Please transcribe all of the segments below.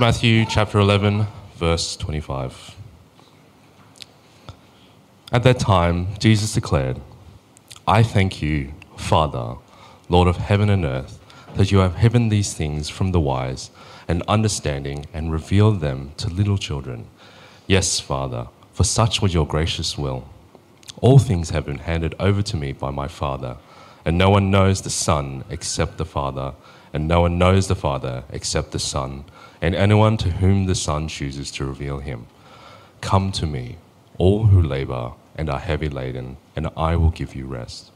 Matthew chapter 11, verse 25. At that time, Jesus declared, I thank you, Father, Lord of heaven and earth, that you have hidden these things from the wise and understanding and revealed them to little children. Yes, Father, for such was your gracious will. All things have been handed over to me by my Father, and no one knows the Son except the Father, and no one knows the Father except the Son, and anyone to whom the Son chooses to reveal him. Come to me, all who labor and are heavy laden, and I will give you rest.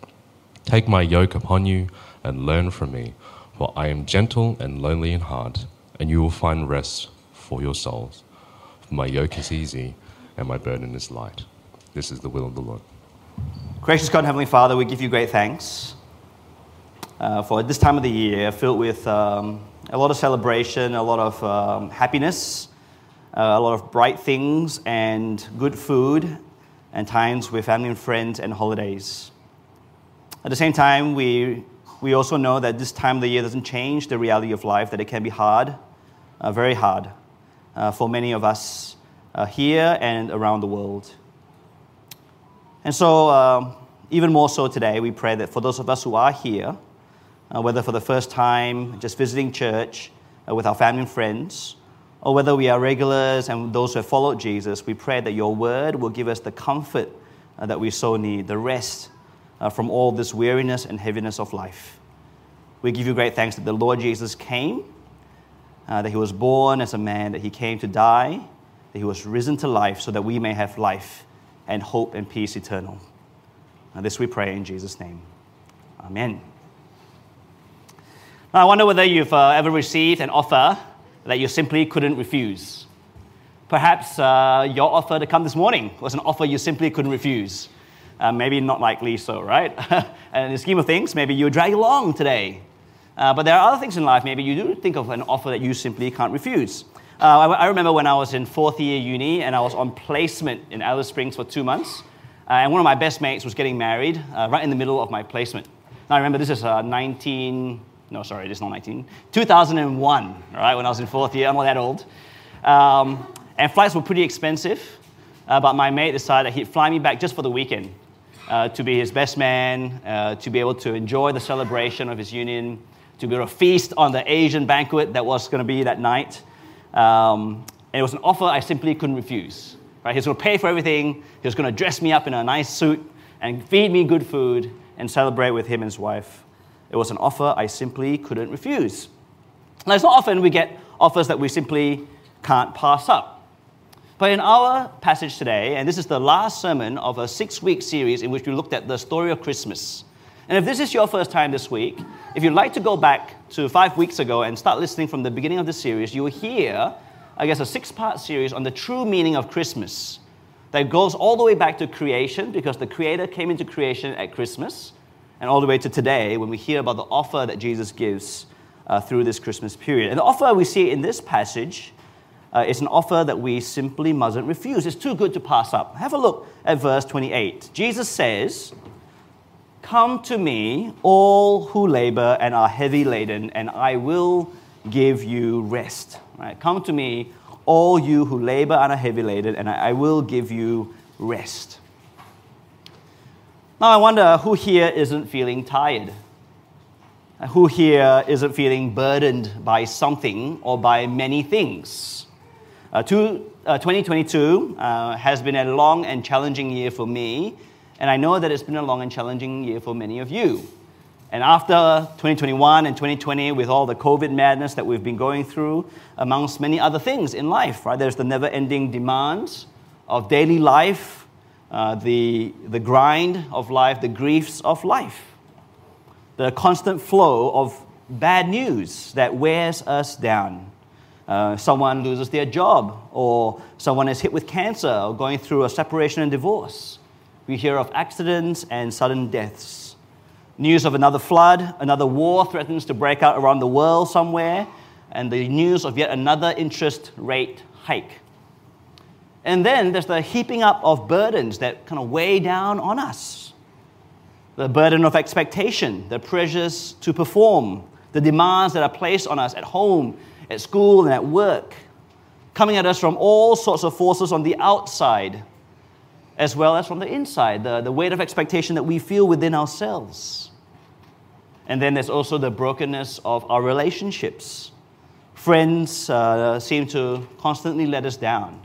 Take my yoke upon you and learn from me, for I am gentle and lowly in heart, and you will find rest for your souls. For my yoke is easy and my burden is light. This is the will of the Lord. Gracious God Heavenly Father, we give you great thanks uh, for this time of the year filled with um, a lot of celebration, a lot of um, happiness, uh, a lot of bright things, and good food, and times with family and friends and holidays. At the same time, we, we also know that this time of the year doesn't change the reality of life, that it can be hard, uh, very hard, uh, for many of us uh, here and around the world. And so, um, even more so today, we pray that for those of us who are here, uh, whether for the first time, just visiting church uh, with our family and friends, or whether we are regulars and those who have followed Jesus, we pray that your word will give us the comfort uh, that we so need, the rest uh, from all this weariness and heaviness of life. We give you great thanks that the Lord Jesus came, uh, that he was born as a man, that he came to die, that he was risen to life so that we may have life and hope and peace eternal. Now, this we pray in Jesus' name. Amen. I wonder whether you've uh, ever received an offer that you simply couldn't refuse. Perhaps uh, your offer to come this morning was an offer you simply couldn't refuse. Uh, maybe not likely so, right? and in the scheme of things, maybe you drag along today. Uh, but there are other things in life, maybe you do think of an offer that you simply can't refuse. Uh, I, I, remember when I was in fourth year uni and I was on placement in Alice Springs for two months. Uh, and one of my best mates was getting married right in the middle of my placement. Now, I remember this is 19, no, sorry, this is not 19, 2001, right, when I was in fourth year. I'm not that old. Um, and flights were pretty expensive, uh, but my mate decided he'd fly me back just for the weekend uh, to be his best man, uh, to be able to enjoy the celebration of his union, to be able to feast on the Asian banquet that was going to be that night. Um, and it was an offer I simply couldn't refuse. Right? He was going to pay for everything. He was going to dress me up in a nice suit and feed me good food and celebrate with him and his wife. It was an offer I simply couldn't refuse. Now, it's not often we get offers that we simply can't pass up. But in our passage today, and this is the last sermon of a six week series in which we looked at the story of Christmas. And if this is your first time this week, if you'd like to go back to five weeks ago and start listening from the beginning of the series, you'll hear, I guess, a six part series on the true meaning of Christmas that goes all the way back to creation because the Creator came into creation at Christmas, and all the way to today when we hear about the offer that Jesus gives uh, through this Christmas period. And the offer we see in this passage uh, is an offer that we simply mustn't refuse. It's too good to pass up. Have a look at verse 28. Jesus says, Come to me, all who labor and are heavy laden, and I will give you rest. Right? Come to me, all you who labor and are heavy laden, and I will give you rest. Now, I wonder who here isn't feeling tired? Who here isn't feeling burdened by something or by many things? Uh, two, uh, 2022 uh, has been a long and challenging year for me and I know that it's been a long and challenging year for many of you. And after 2021 and 2020, with all the COVID madness that we've been going through, amongst many other things in life, right? There's the never ending demands of daily life, uh, the, the grind of life, the griefs of life, the constant flow of bad news that wears us down. Uh, someone loses their job, or someone is hit with cancer, or going through a separation and divorce we hear of accidents and sudden deaths. News of another flood, another war threatens to break out around the world somewhere, and the news of yet another interest rate hike. And then there's the heaping up of burdens that kind of weigh down on us the burden of expectation, the pressures to perform, the demands that are placed on us at home, at school, and at work, coming at us from all sorts of forces on the outside, as well as from the inside, the, the weight of expectation that we feel within ourselves. And then there's also the brokenness of our relationships. Friends uh, seem to constantly let us down.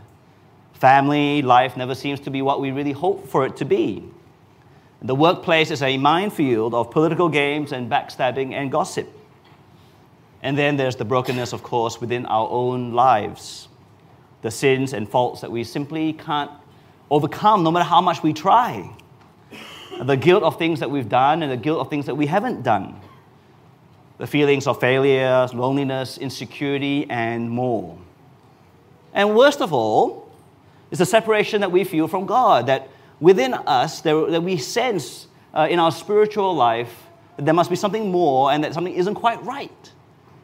Family life never seems to be what we really hope for it to be. The workplace is a minefield of political games and backstabbing and gossip. And then there's the brokenness, of course, within our own lives. The sins and faults that we simply can't overcome no matter how much we try. The guilt of things that we've done and the guilt of things that we haven't done. The feelings of failure, loneliness, insecurity, and more. And worst of all, is the separation that we feel from God, that within us, that we sense uh, in our spiritual life that there must be something more and that something isn't quite right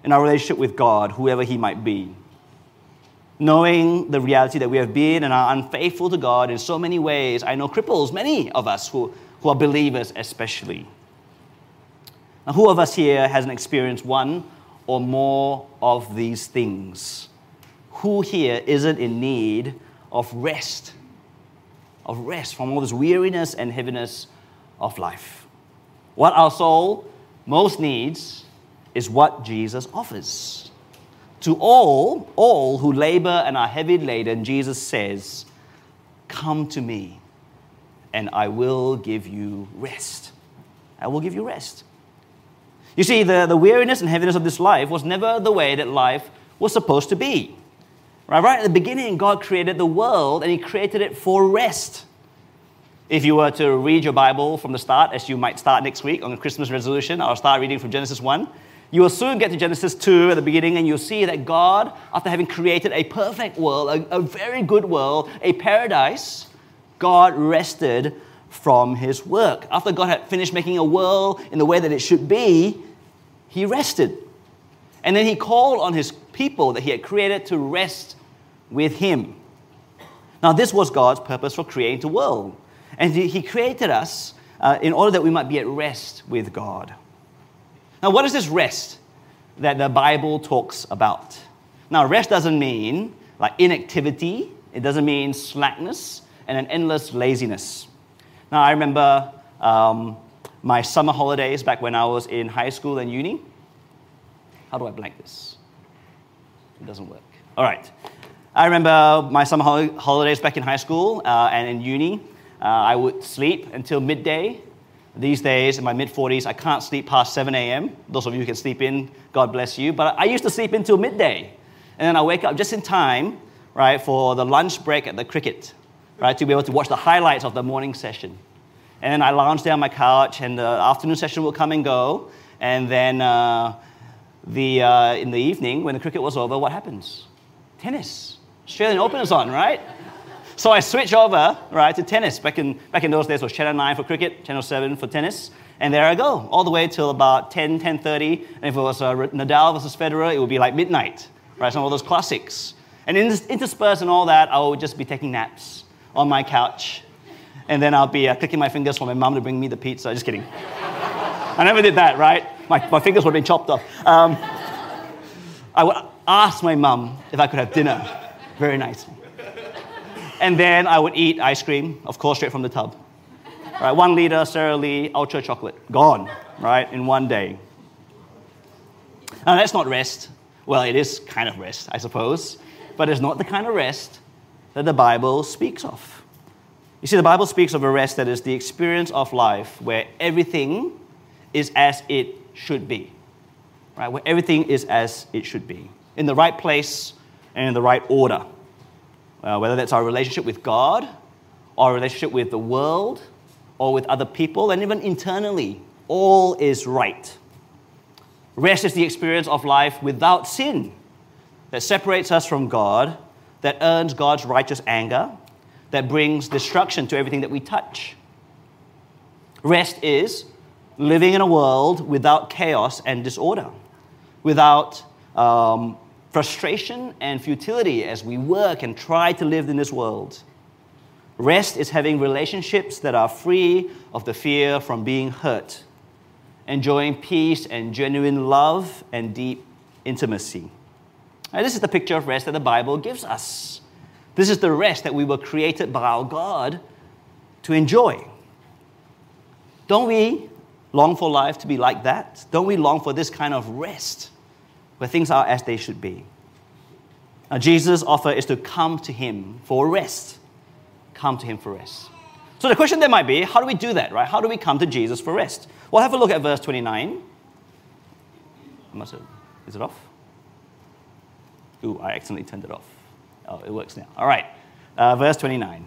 in our relationship with God, whoever He might be. Knowing the reality that we have been and are unfaithful to God in so many ways, I know cripples many of us who, who are believers, especially. Now, who of us here hasn't experienced one or more of these things? Who here isn't in need of rest? Of rest from all this weariness and heaviness of life. What our soul most needs is what Jesus offers. To all, all who labor and are heavy laden, Jesus says, Come to me, and I will give you rest. I will give you rest. You see, the, the weariness and heaviness of this life was never the way that life was supposed to be. Right, right at the beginning, God created the world and He created it for rest. If you were to read your Bible from the start, as you might start next week on the Christmas resolution, I'll start reading from Genesis 1. You will soon get to Genesis 2 at the beginning, and you'll see that God, after having created a perfect world, a, a very good world, a paradise, God rested from his work. After God had finished making a world in the way that it should be, he rested. And then he called on his people that he had created to rest with him. Now, this was God's purpose for creating the world. And he created us uh, in order that we might be at rest with God. Now, what is this rest that the Bible talks about? Now, rest doesn't mean like inactivity, it doesn't mean slackness and an endless laziness. Now, I remember um, my summer holidays back when I was in high school and uni. How do I blank this? It doesn't work. All right. I remember my summer holidays back in high school uh, and in uni. Uh, I would sleep until midday these days, in my mid 40s, I can't sleep past 7 a.m. Those of you who can sleep in, God bless you. But I used to sleep until midday. And then I wake up just in time, right, for the lunch break at the cricket, right, to be able to watch the highlights of the morning session. And then I lounge down my couch, and the afternoon session will come and go. And then uh, the, uh, in the evening, when the cricket was over, what happens? Tennis. Australian Open is on, right? So I switch over, right, to tennis. Back in, back in those days, it was Channel 9 for cricket, Channel 7 for tennis. And there I go, all the way till about 10, 10.30. And if it was uh, Nadal versus Federer, it would be like midnight, right? Some of those classics. And interspersed and all that, I would just be taking naps on my couch. And then I'll be uh, clicking my fingers for my mom to bring me the pizza. Just kidding. I never did that, right? My, my fingers would have been chopped off. Um, I would ask my mom if I could have dinner. Very nice. And then I would eat ice cream, of course, straight from the tub. Right, one liter Sara Lee ultra chocolate, gone, right, in one day. Now that's not rest. Well, it is kind of rest, I suppose, but it's not the kind of rest that the Bible speaks of. You see, the Bible speaks of a rest that is the experience of life where everything is as it should be, right? Where everything is as it should be, in the right place and in the right order uh, whether that's our relationship with God, our relationship with the world, or with other people, and even internally, all is right. Rest is the experience of life without sin that separates us from God, that earns God's righteous anger, that brings destruction to everything that we touch. Rest is living in a world without chaos and disorder, without um, frustration and futility as we work and try to live in this world. Rest is having relationships that are free of the fear from being hurt, enjoying peace and genuine love and deep intimacy. And this is the picture of rest that the Bible gives us. This is the rest that we were created by our God to enjoy. Don't we long for life to be like that? Don't we long for this kind of rest where things are as they should be? Now, Jesus' offer is to come to Him for rest. Come to Him for rest. So the question there might be how do we do that, right? How do we come to Jesus for rest? Well, have a look at verse 29. Must have, is it off? Ooh, I accidentally turned it off. Oh, it works now. All right. Uh, verse 29.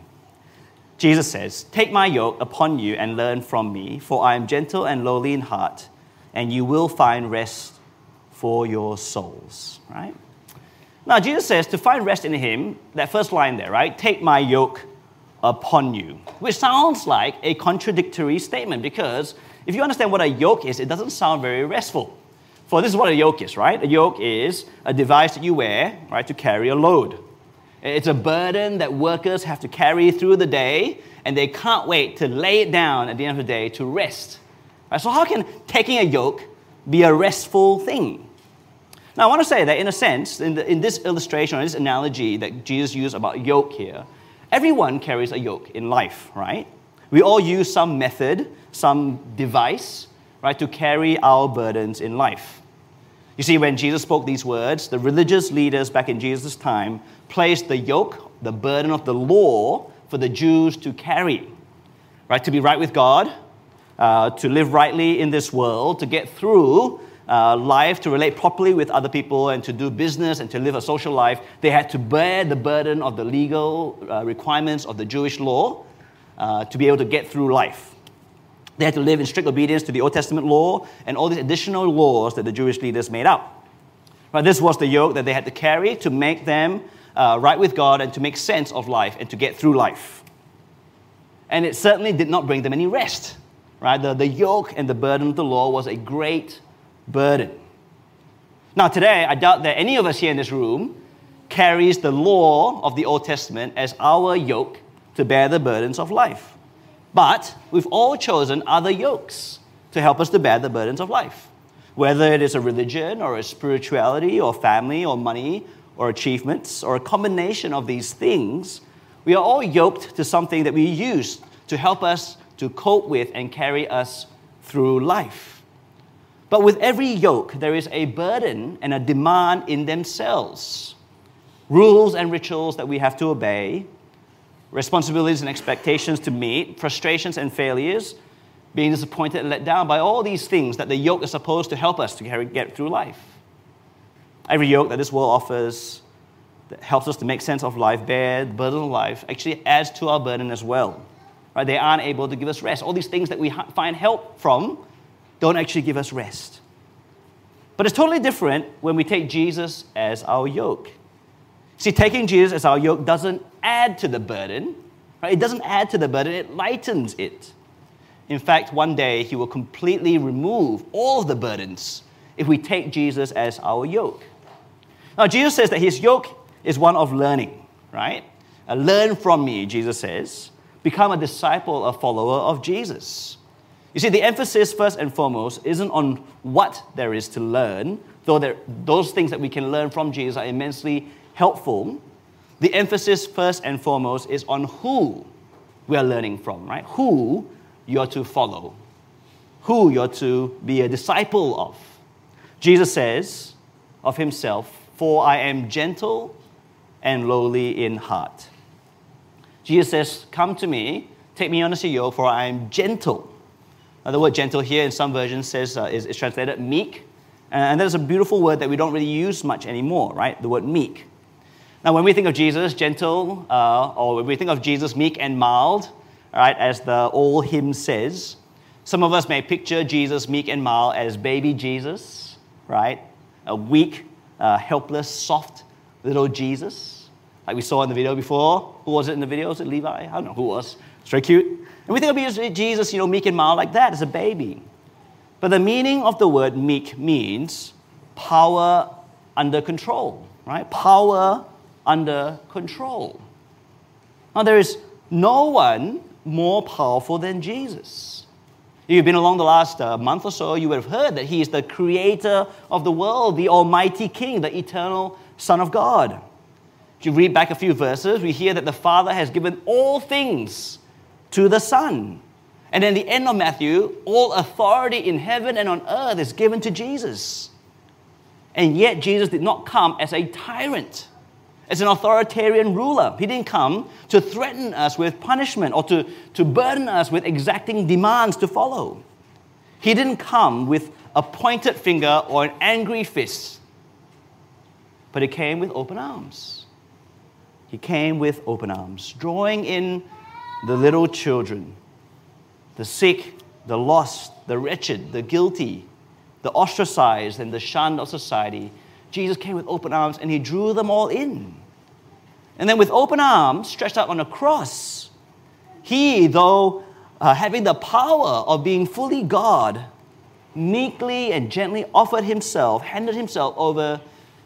Jesus says, Take my yoke upon you and learn from me, for I am gentle and lowly in heart, and you will find rest for your souls. Right? Now, Jesus says to find rest in Him, that first line there, right? Take my yoke upon you, which sounds like a contradictory statement because if you understand what a yoke is, it doesn't sound very restful. For this is what a yoke is, right? A yoke is a device that you wear, right, to carry a load. It's a burden that workers have to carry through the day, and they can't wait to lay it down at the end of the day to rest. Right? So, how can taking a yoke be a restful thing? Now, I want to say that, in a sense, in, the, in this illustration or this analogy that Jesus used about yoke here, everyone carries a yoke in life, right? We all use some method, some device, right, to carry our burdens in life. You see, when Jesus spoke these words, the religious leaders back in Jesus' time placed the yoke, the burden of the law, for the Jews to carry. Right? To be right with God, uh, to live rightly in this world, to get through uh, life, to relate properly with other people, and to do business and to live a social life, they had to bear the burden of the legal uh, requirements of the Jewish law uh, to be able to get through life. They had to live in strict obedience to the Old Testament law and all these additional laws that the Jewish leaders made up. Right, this was the yoke that they had to carry to make them uh, right with God and to make sense of life and to get through life. And it certainly did not bring them any rest. Right? The, the yoke and the burden of the law was a great burden. Now, today, I doubt that any of us here in this room carries the law of the Old Testament as our yoke to bear the burdens of life. But we've all chosen other yokes to help us to bear the burdens of life. Whether it is a religion or a spirituality or family or money or achievements or a combination of these things, we are all yoked to something that we use to help us to cope with and carry us through life. But with every yoke, there is a burden and a demand in themselves. Rules and rituals that we have to obey, responsibilities and expectations to meet, frustrations and failures, being disappointed and let down by all these things that the yoke is supposed to help us to get through life. Every yoke that this world offers that helps us to make sense of life, bear the burden of life, actually adds to our burden as well. Right? They aren't able to give us rest. All these things that we find help from don't actually give us rest. But it's totally different when we take Jesus as our yoke. See, taking Jesus as our yoke doesn't add to the burden, right? It doesn't add to the burden, it lightens it. In fact, one day he will completely remove all of the burdens if we take Jesus as our yoke. Now, Jesus says that his yoke is one of learning, right? Learn from me, Jesus says. Become a disciple, a follower of Jesus. You see, the emphasis first and foremost isn't on what there is to learn, though there, those things that we can learn from Jesus are immensely helpful, the emphasis first and foremost is on who we are learning from, right? Who you're to follow, who you're to be a disciple of. Jesus says of himself, For I am gentle and lowly in heart. Jesus says, Come to me, take me on under your yoke, for I am gentle. Now, the word gentle here in some versions says, uh, is, is translated meek. And that is a beautiful word that we don't really use much anymore, right? The word meek. Now, when we think of Jesus gentle, uh, or when we think of Jesus meek and mild, right, as the old hymn says, some of us may picture Jesus meek and mild as baby Jesus, right? A weak, uh, helpless, soft little Jesus, like we saw in the video before. Who was it in the video? Was it Levi? I don't know who was. It's very cute. And we think of Jesus, you know, meek and mild like that as a baby. But the meaning of the word meek means power under control, right? Power under control. Now, there is no one more powerful than Jesus. If you've been along the last uh, month or so, you would have heard that He is the creator of the world, the Almighty King, the eternal Son of God. If you read back a few verses, we hear that the Father has given all things to the Son. And in the end of Matthew, all authority in heaven and on earth is given to Jesus. And yet, Jesus did not come as a tyrant, as an authoritarian ruler. He didn't come to threaten us with punishment or to, to burden us with exacting demands to follow. He didn't come with a pointed finger or an angry fist, but he came with open arms. He came with open arms, drawing in the little children, the sick, the lost, the wretched, the guilty, the ostracized, and the shunned of society. Jesus came with open arms and he drew them all in. And then, with open arms stretched out on a cross, he, though uh, having the power of being fully God, meekly and gently offered himself, handed himself over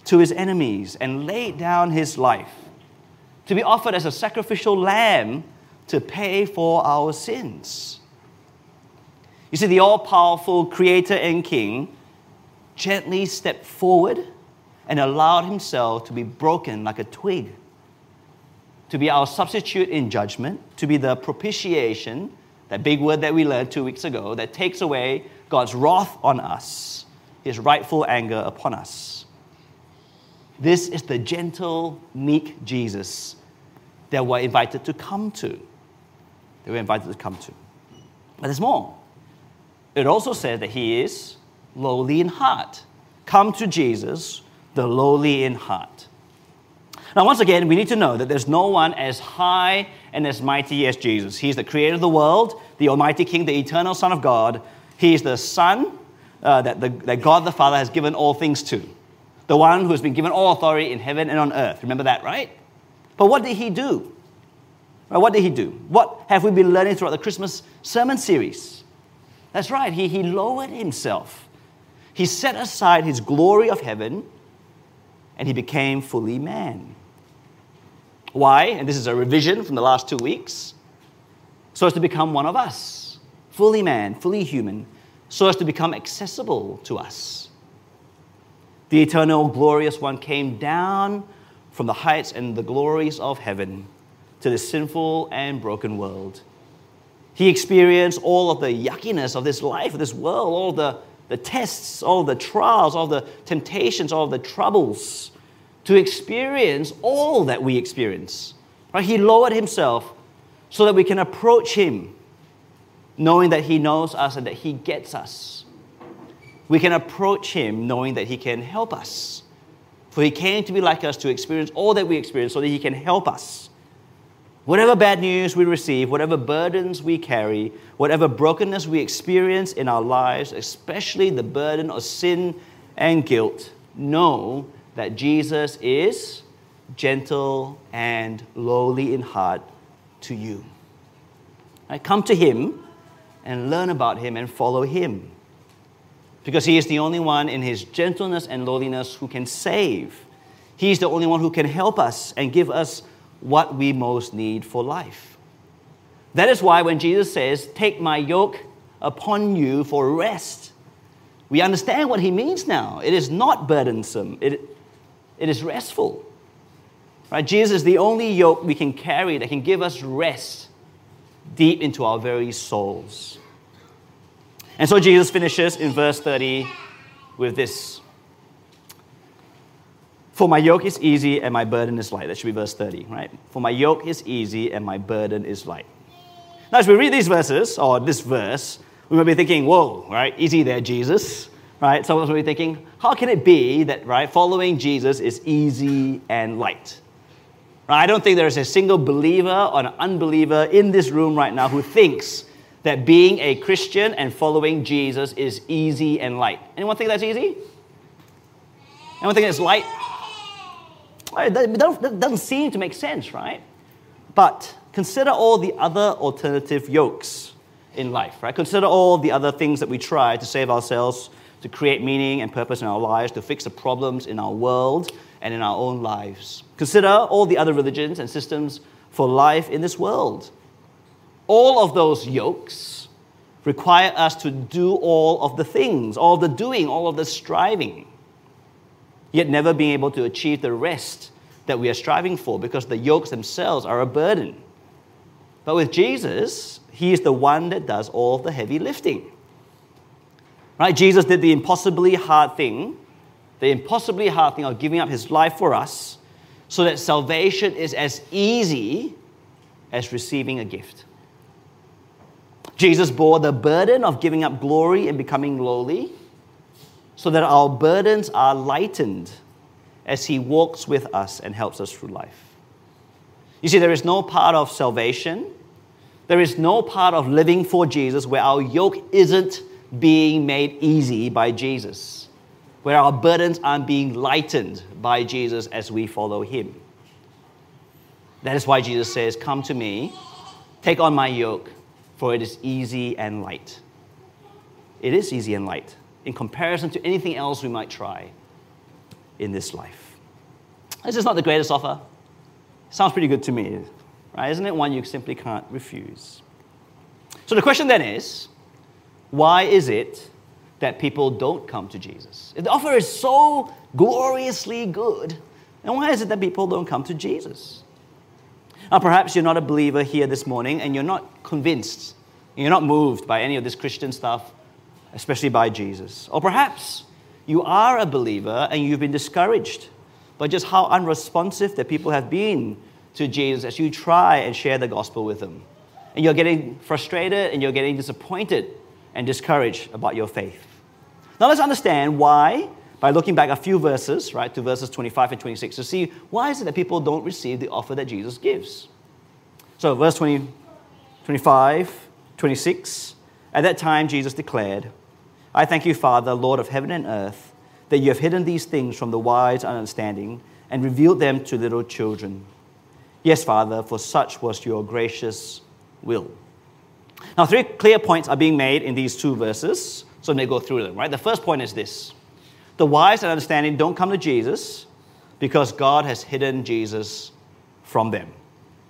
to his enemies, and laid down his life to be offered as a sacrificial lamb to pay for our sins. You see, the all powerful Creator and King gently stepped forward and allowed himself to be broken like a twig, to be our substitute in judgment, to be the propitiation, that big word that we learned two weeks ago, that takes away God's wrath on us, his rightful anger upon us. This is the gentle, meek Jesus that we're invited to come to. That we're invited to come to. But there's more. It also says that he is lowly in heart. Come to Jesus, the lowly in heart. Now, once again, we need to know that there's no one as high and as mighty as Jesus. He's the creator of the world, the Almighty King, the eternal Son of God. He is the Son uh, that, the, that God the Father has given all things to, the one who has been given all authority in heaven and on earth. Remember that, right? But what did he do? What did he do? What have we been learning throughout the Christmas sermon series? That's right, he, he lowered himself. He set aside his glory of heaven and he became fully man. Why? And this is a revision from the last two weeks. So as to become one of us, fully man, fully human, so as to become accessible to us. The eternal, glorious one came down from the heights and the glories of heaven to this sinful and broken world. He experienced all of the yuckiness of this life, of this world, all the, the tests, all the trials, all the temptations, all the troubles, to experience all that we experience. Right? He lowered himself so that we can approach him, knowing that he knows us and that he gets us. We can approach him knowing that he can help us. For he came to be like us to experience all that we experience so that he can help us. Whatever bad news we receive, whatever burdens we carry, whatever brokenness we experience in our lives, especially the burden of sin and guilt, know that Jesus is gentle and lowly in heart to you. Right? Come to Him and learn about Him and follow Him. Because He is the only one in His gentleness and lowliness who can save. He's the only one who can help us and give us what we most need for life. That is why when Jesus says, Take my yoke upon you for rest, we understand what he means now. It is not burdensome, it, it is restful. Right? Jesus is the only yoke we can carry that can give us rest deep into our very souls. And so Jesus finishes in verse 30 with this for my yoke is easy and my burden is light. That should be verse 30, right? For my yoke is easy and my burden is light. Now, as we read these verses, or this verse, we might be thinking, whoa, right? Easy there, Jesus, right? Some of us might be thinking, how can it be that, right, following Jesus is easy and light? Right? I don't think there's a single believer or an unbeliever in this room right now who thinks that being a Christian and following Jesus is easy and light. Anyone think that's easy? Anyone think it's light? That doesn't seem to make sense, right? But consider all the other alternative yokes in life, right? Consider all the other things that we try to save ourselves, to create meaning and purpose in our lives, to fix the problems in our world and in our own lives. Consider all the other religions and systems for life in this world. All of those yokes require us to do all of the things, all the doing, all of the striving. Yet never being able to achieve the rest that we are striving for because the yokes themselves are a burden. But with Jesus, He is the one that does all the heavy lifting. Right? Jesus did the impossibly hard thing, the impossibly hard thing of giving up His life for us so that salvation is as easy as receiving a gift. Jesus bore the burden of giving up glory and becoming lowly so that our burdens are lightened as He walks with us and helps us through life. You see, there is no part of salvation, there is no part of living for Jesus where our yoke isn't being made easy by Jesus, where our burdens aren't being lightened by Jesus as we follow Him. That is why Jesus says, Come to me, take on my yoke, for it is easy and light. It is easy and light in comparison to anything else we might try in this life. This is not the greatest offer. Sounds pretty good to me, right? Isn't it one you simply can't refuse? So the question then is why is it that people don't come to Jesus? If the offer is so gloriously good, then why is it that people don't come to Jesus? Now, perhaps you're not a believer here this morning and you're not convinced, you're not moved by any of this Christian stuff especially by Jesus. Or perhaps you are a believer and you've been discouraged by just how unresponsive the people have been to Jesus as you try and share the gospel with them. And you're getting frustrated and you're getting disappointed and discouraged about your faith. Now let's understand why by looking back a few verses, right, to verses 25 and 26 to see why is it that people don't receive the offer that Jesus gives. So verse 20, 25, 26, at that time Jesus declared, I thank you, Father, Lord of heaven and earth, that you have hidden these things from the wise and understanding and revealed them to little children. Yes, Father, for such was your gracious will. Now, three clear points are being made in these two verses, so let me go through them, right? The first point is this the wise and understanding don't come to Jesus because God has hidden Jesus from them.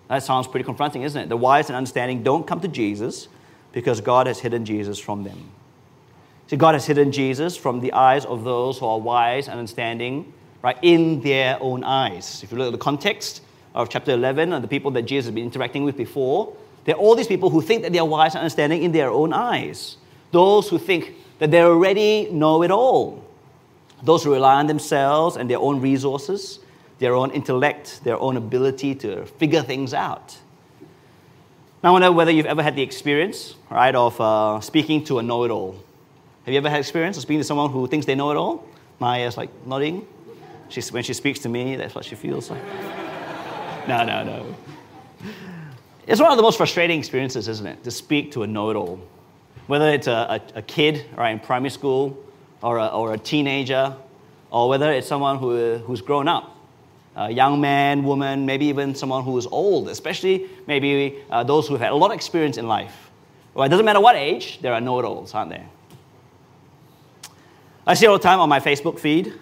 That sounds pretty confronting, isn't it? The wise and understanding don't come to Jesus because God has hidden Jesus from them. See, God has hidden Jesus from the eyes of those who are wise and understanding, right, in their own eyes. If you look at the context of chapter 11 and the people that Jesus has been interacting with before, there are all these people who think that they are wise and understanding in their own eyes. Those who think that they already know it all. Those who rely on themselves and their own resources, their own intellect, their own ability to figure things out. Now, I wonder whether you've ever had the experience, right, of uh, speaking to a know it all have you ever had experience of speaking to someone who thinks they know it all? Maya's like nodding. She's, when she speaks to me, that's what she feels like. no, no, no. It's one of the most frustrating experiences, isn't it? To speak to a know it all. Whether it's a, a, a, kid right, in primary school or a, or a teenager, or whether it's someone who, who's grown up a young man, woman, maybe even someone who is old, especially maybe uh, those who've had a lot of experience in life. Well, it doesn't matter what age, there are know it alls, aren't there? I see all the time on my Facebook feed,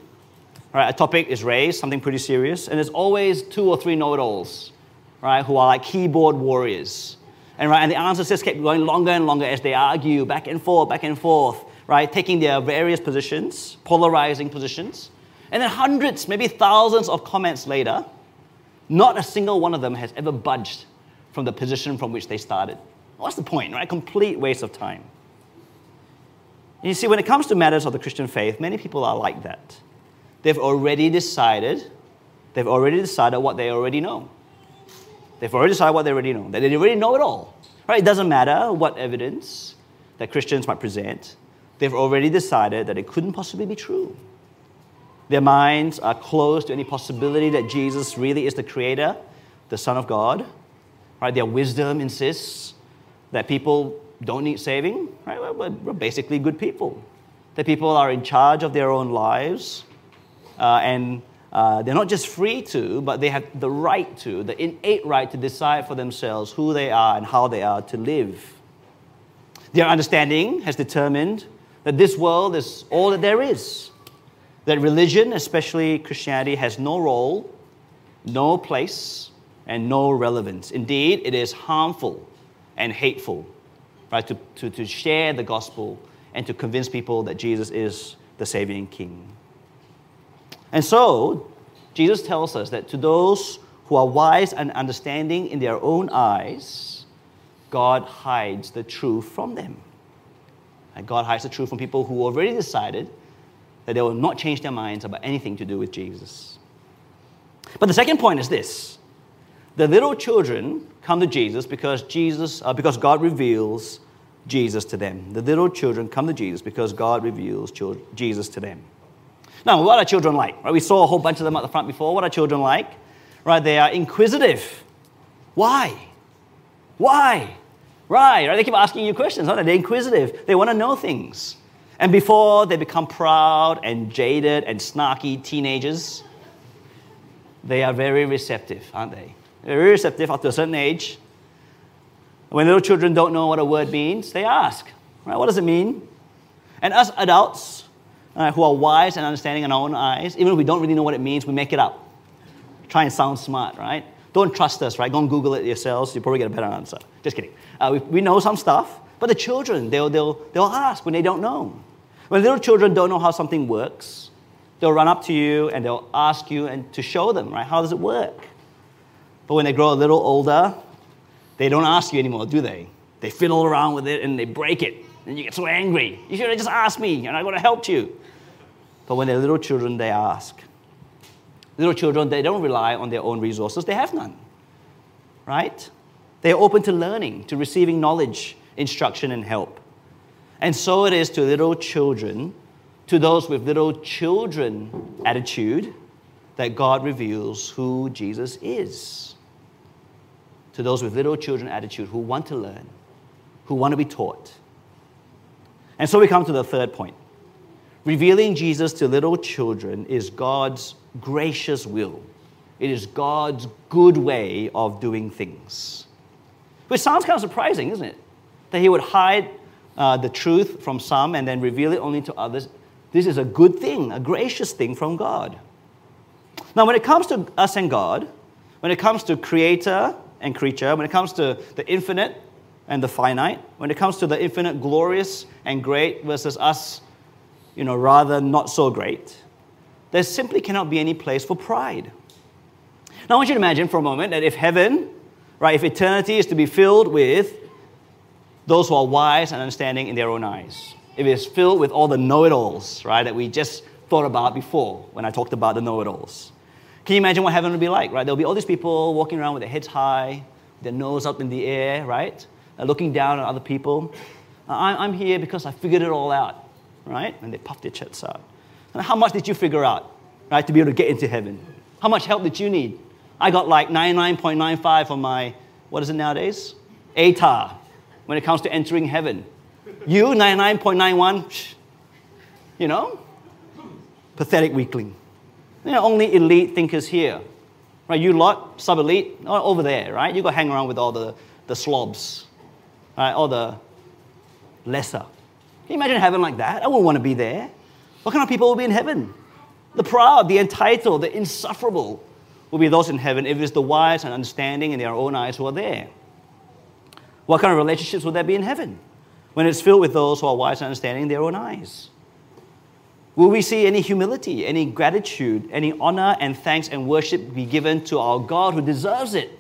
right? A topic is raised, something pretty serious, and there's always two or three know-it-alls, right? Who are like keyboard warriors, and right, and the answers just keep going longer and longer as they argue back and forth, back and forth, right? Taking their various positions, polarizing positions, and then hundreds, maybe thousands of comments later, not a single one of them has ever budged from the position from which they started. What's the point, right? Complete waste of time. You see, when it comes to matters of the Christian faith, many people are like that. They've already decided, they've already decided what they already know. They've already decided what they already know, they already know it all. Right? It doesn't matter what evidence that Christians might present, they've already decided that it couldn't possibly be true. Their minds are closed to any possibility that Jesus really is the creator, the Son of God. Right? Their wisdom insists that people don't need saving, right? We're, we're basically good people. The people are in charge of their own lives, uh, and uh, they're not just free to, but they have the right to, the innate right to decide for themselves who they are and how they are to live. Their understanding has determined that this world is all that there is, that religion, especially Christianity, has no role, no place, and no relevance. Indeed, it is harmful and hateful right? To, to, to share the gospel and to convince people that Jesus is the saving King. And so, Jesus tells us that to those who are wise and understanding in their own eyes, God hides the truth from them. And God hides the truth from people who already decided that they will not change their minds about anything to do with Jesus. But the second point is this the little children come to Jesus because, Jesus, uh, because God reveals Jesus to them. The little children come to Jesus because God reveals Jesus to them. Now, what are children like? Right? We saw a whole bunch of them at the front before. What are children like? Right? They are inquisitive. Why? Why? Right, right? They keep asking you questions, aren't they? They're inquisitive. They want to know things. And before they become proud and jaded and snarky teenagers, they are very receptive, aren't they? They're very receptive to a certain age. When little children don't know what a word means, they ask, right? What does it mean? And us adults, uh, who are wise and understanding in our own eyes, even if we don't really know what it means, we make it up. Try and sound smart, right? Don't trust us, right? Go and Google it yourselves. You'll probably get a better answer. Just kidding. Uh, we, we know some stuff, but the children, they'll, they'll, they'll ask when they don't know. When little children don't know how something works, they'll run up to you and they'll ask you and to show them, right? How does it work? But when they grow a little older, they don't ask you anymore, do they? They fiddle around with it and they break it. And you get so angry. You should have just asked me and I would have helped you. But when they're little children, they ask. Little children, they don't rely on their own resources, they have none. Right? They are open to learning, to receiving knowledge, instruction, and help. And so it is to little children, to those with little children attitude, that God reveals who Jesus is. To those with little children attitude who want to learn, who want to be taught. And so we come to the third point. Revealing Jesus to little children is God's gracious will. It is God's good way of doing things. Which sounds kind of surprising, isn't it? That He would hide uh, the truth from some and then reveal it only to others. This is a good thing, a gracious thing from God. Now, when it comes to us and God, when it comes to creator and creature, when it comes to the infinite and the finite, when it comes to the infinite glorious and great versus us, you know, rather not so great, there simply cannot be any place for pride. Now, I want you to imagine for a moment that if heaven, right, if eternity is to be filled with those who are wise and understanding in their own eyes, if it is filled with all the know it alls, right, that we just thought about before when I talked about the know it alls. Can you imagine what heaven would be like, right? There'll be all these people walking around with their heads high, their nose up in the air, right? Uh, looking down at other people. Uh, I'm here because I figured it all out, right? And they puff their chests out. And how much did you figure out, right, to be able to get into heaven? How much help did you need? I got like 99.95 on my, what is it nowadays? ATAR, when it comes to entering heaven. You, 99.91, you know? Pathetic weakling. You know, only elite thinkers here. Right, you lot, sub-elite, oh, over there, right? You go hang around with all the, the slobs, right? All the lesser. Can you imagine heaven like that? I wouldn't want to be there. What kind of people will be in heaven? The proud, the entitled, the insufferable will be those in heaven if it's the wise and understanding in their own eyes who are there. What kind of relationships will there be in heaven when it's filled with those who are wise and understanding in their own eyes? Will we see any humility, any gratitude, any honor and thanks and worship be given to our God who deserves it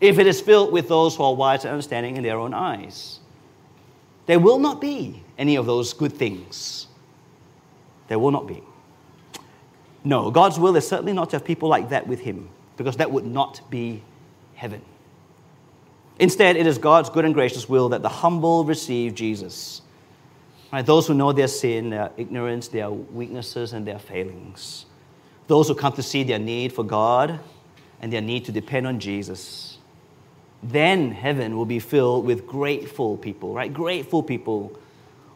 if it is filled with those who are wise and understanding in their own eyes? There will not be any of those good things. There will not be. No, God's will is certainly not to have people like that with Him, because that would not be heaven. Instead, it is God's good and gracious will that the humble receive Jesus. Right, those who know their sin, their ignorance, their weaknesses, and their failings. Those who come to see their need for God and their need to depend on Jesus. Then heaven will be filled with grateful people, right? Grateful people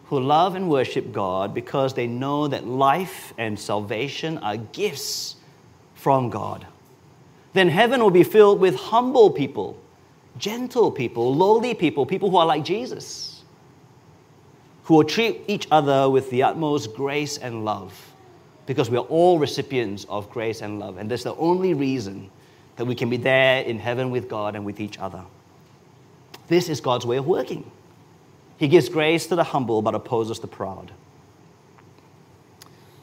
who love and worship God because they know that life and salvation are gifts from God. Then heaven will be filled with humble people, gentle people, lowly people, people who are like Jesus, who will treat each other with the utmost grace and love because we are all recipients of grace and love. And that's the only reason that we can be there in heaven with God and with each other. This is God's way of working. He gives grace to the humble but opposes the proud.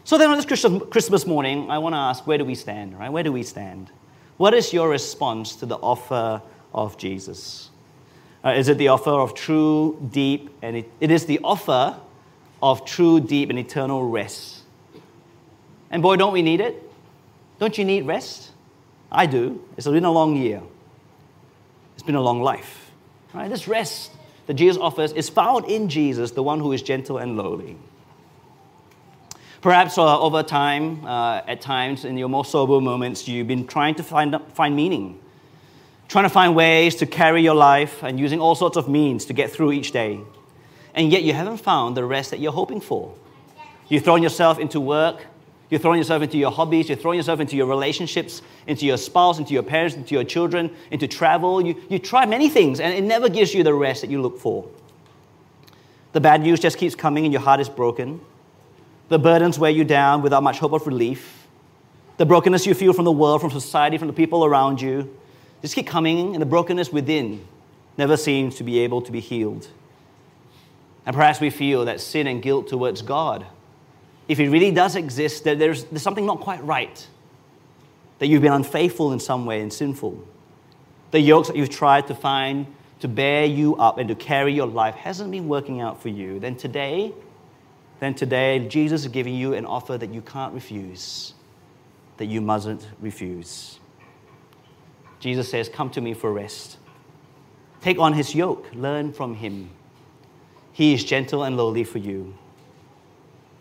So then on this Christmas morning, I want to ask, where do we stand, right? Where do we stand? What is your response to the offer of Jesus? Uh, is it the offer of true, deep, and it, it is the offer of true, deep, and eternal rest. And boy, don't we need it? Don't you need rest? I do. It's been a long year. It's been a long life. Right? This rest that Jesus offers is found in Jesus, the one who is gentle and lowly. Perhaps uh, over time, uh, at times in your more sober moments, you've been trying to find, find meaning, trying to find ways to carry your life and using all sorts of means to get through each day. And yet you haven't found the rest that you're hoping for. You've thrown yourself into work, you're throwing yourself into your hobbies, you're throwing yourself into your relationships, into your spouse, into your parents, into your children, into travel. You, you try many things, and it never gives you the rest that you look for. The bad news just keeps coming, and your heart is broken. The burdens weigh you down without much hope of relief. The brokenness you feel from the world, from society, from the people around you, just keep coming, and the brokenness within never seems to be able to be healed. And perhaps we feel that sin and guilt towards God, if it really does exist, that there's, there's something not quite right, that you've been unfaithful in some way and sinful. The yokes that you've tried to find to bear you up and to carry your life hasn't been working out for you, then today, then today, Jesus is giving you an offer that you can't refuse, that you mustn't refuse. Jesus says, Come to me for rest. Take on his yoke, learn from him. He is gentle and lowly for you.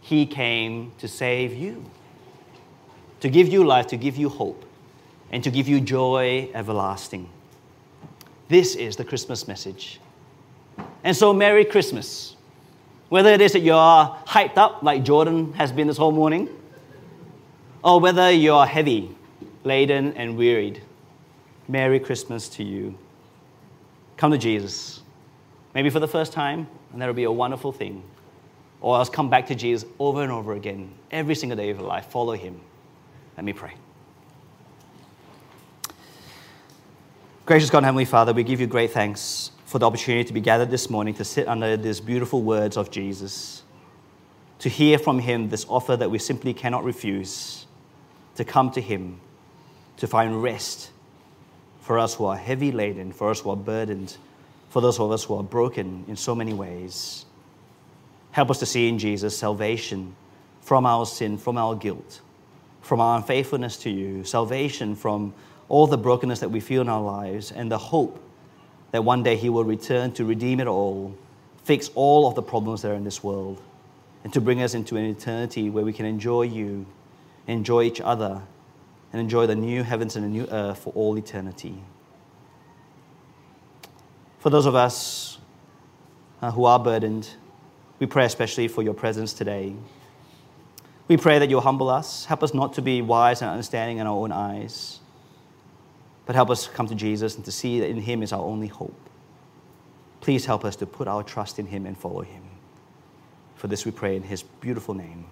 He came to save you, to give you life, to give you hope, and to give you joy everlasting. This is the Christmas message. And so, Merry Christmas. Whether it is that you're hyped up like Jordan has been this whole morning, or whether you're heavy, laden, and wearied, Merry Christmas to you. Come to Jesus. Maybe for the first time, and that'll be a wonderful thing. Or else come back to Jesus over and over again, every single day of your life. Follow him. Let me pray. Gracious God Heavenly Father, we give you great thanks for the opportunity to be gathered this morning to sit under these beautiful words of Jesus, to hear from him this offer that we simply cannot refuse, to come to him, to find rest for us who are heavy laden, for us who are burdened, for those of us who are broken in so many ways. Help us to see in Jesus salvation from our sin, from our guilt, from our unfaithfulness to you, salvation from all the brokenness that we feel in our lives, and the hope that one day He will return to redeem it all, fix all of the problems that are in this world, and to bring us into an eternity where we can enjoy you, enjoy each other, and enjoy the new heavens and the new earth for all eternity. For those of us uh, who are burdened, we pray especially for your presence today. We pray that you'll humble us, help us not to be wise and understanding in our own eyes but help us come to Jesus and to see that in Him is our only hope. Please help us to put our trust in Him and follow Him. For this we pray in His beautiful name.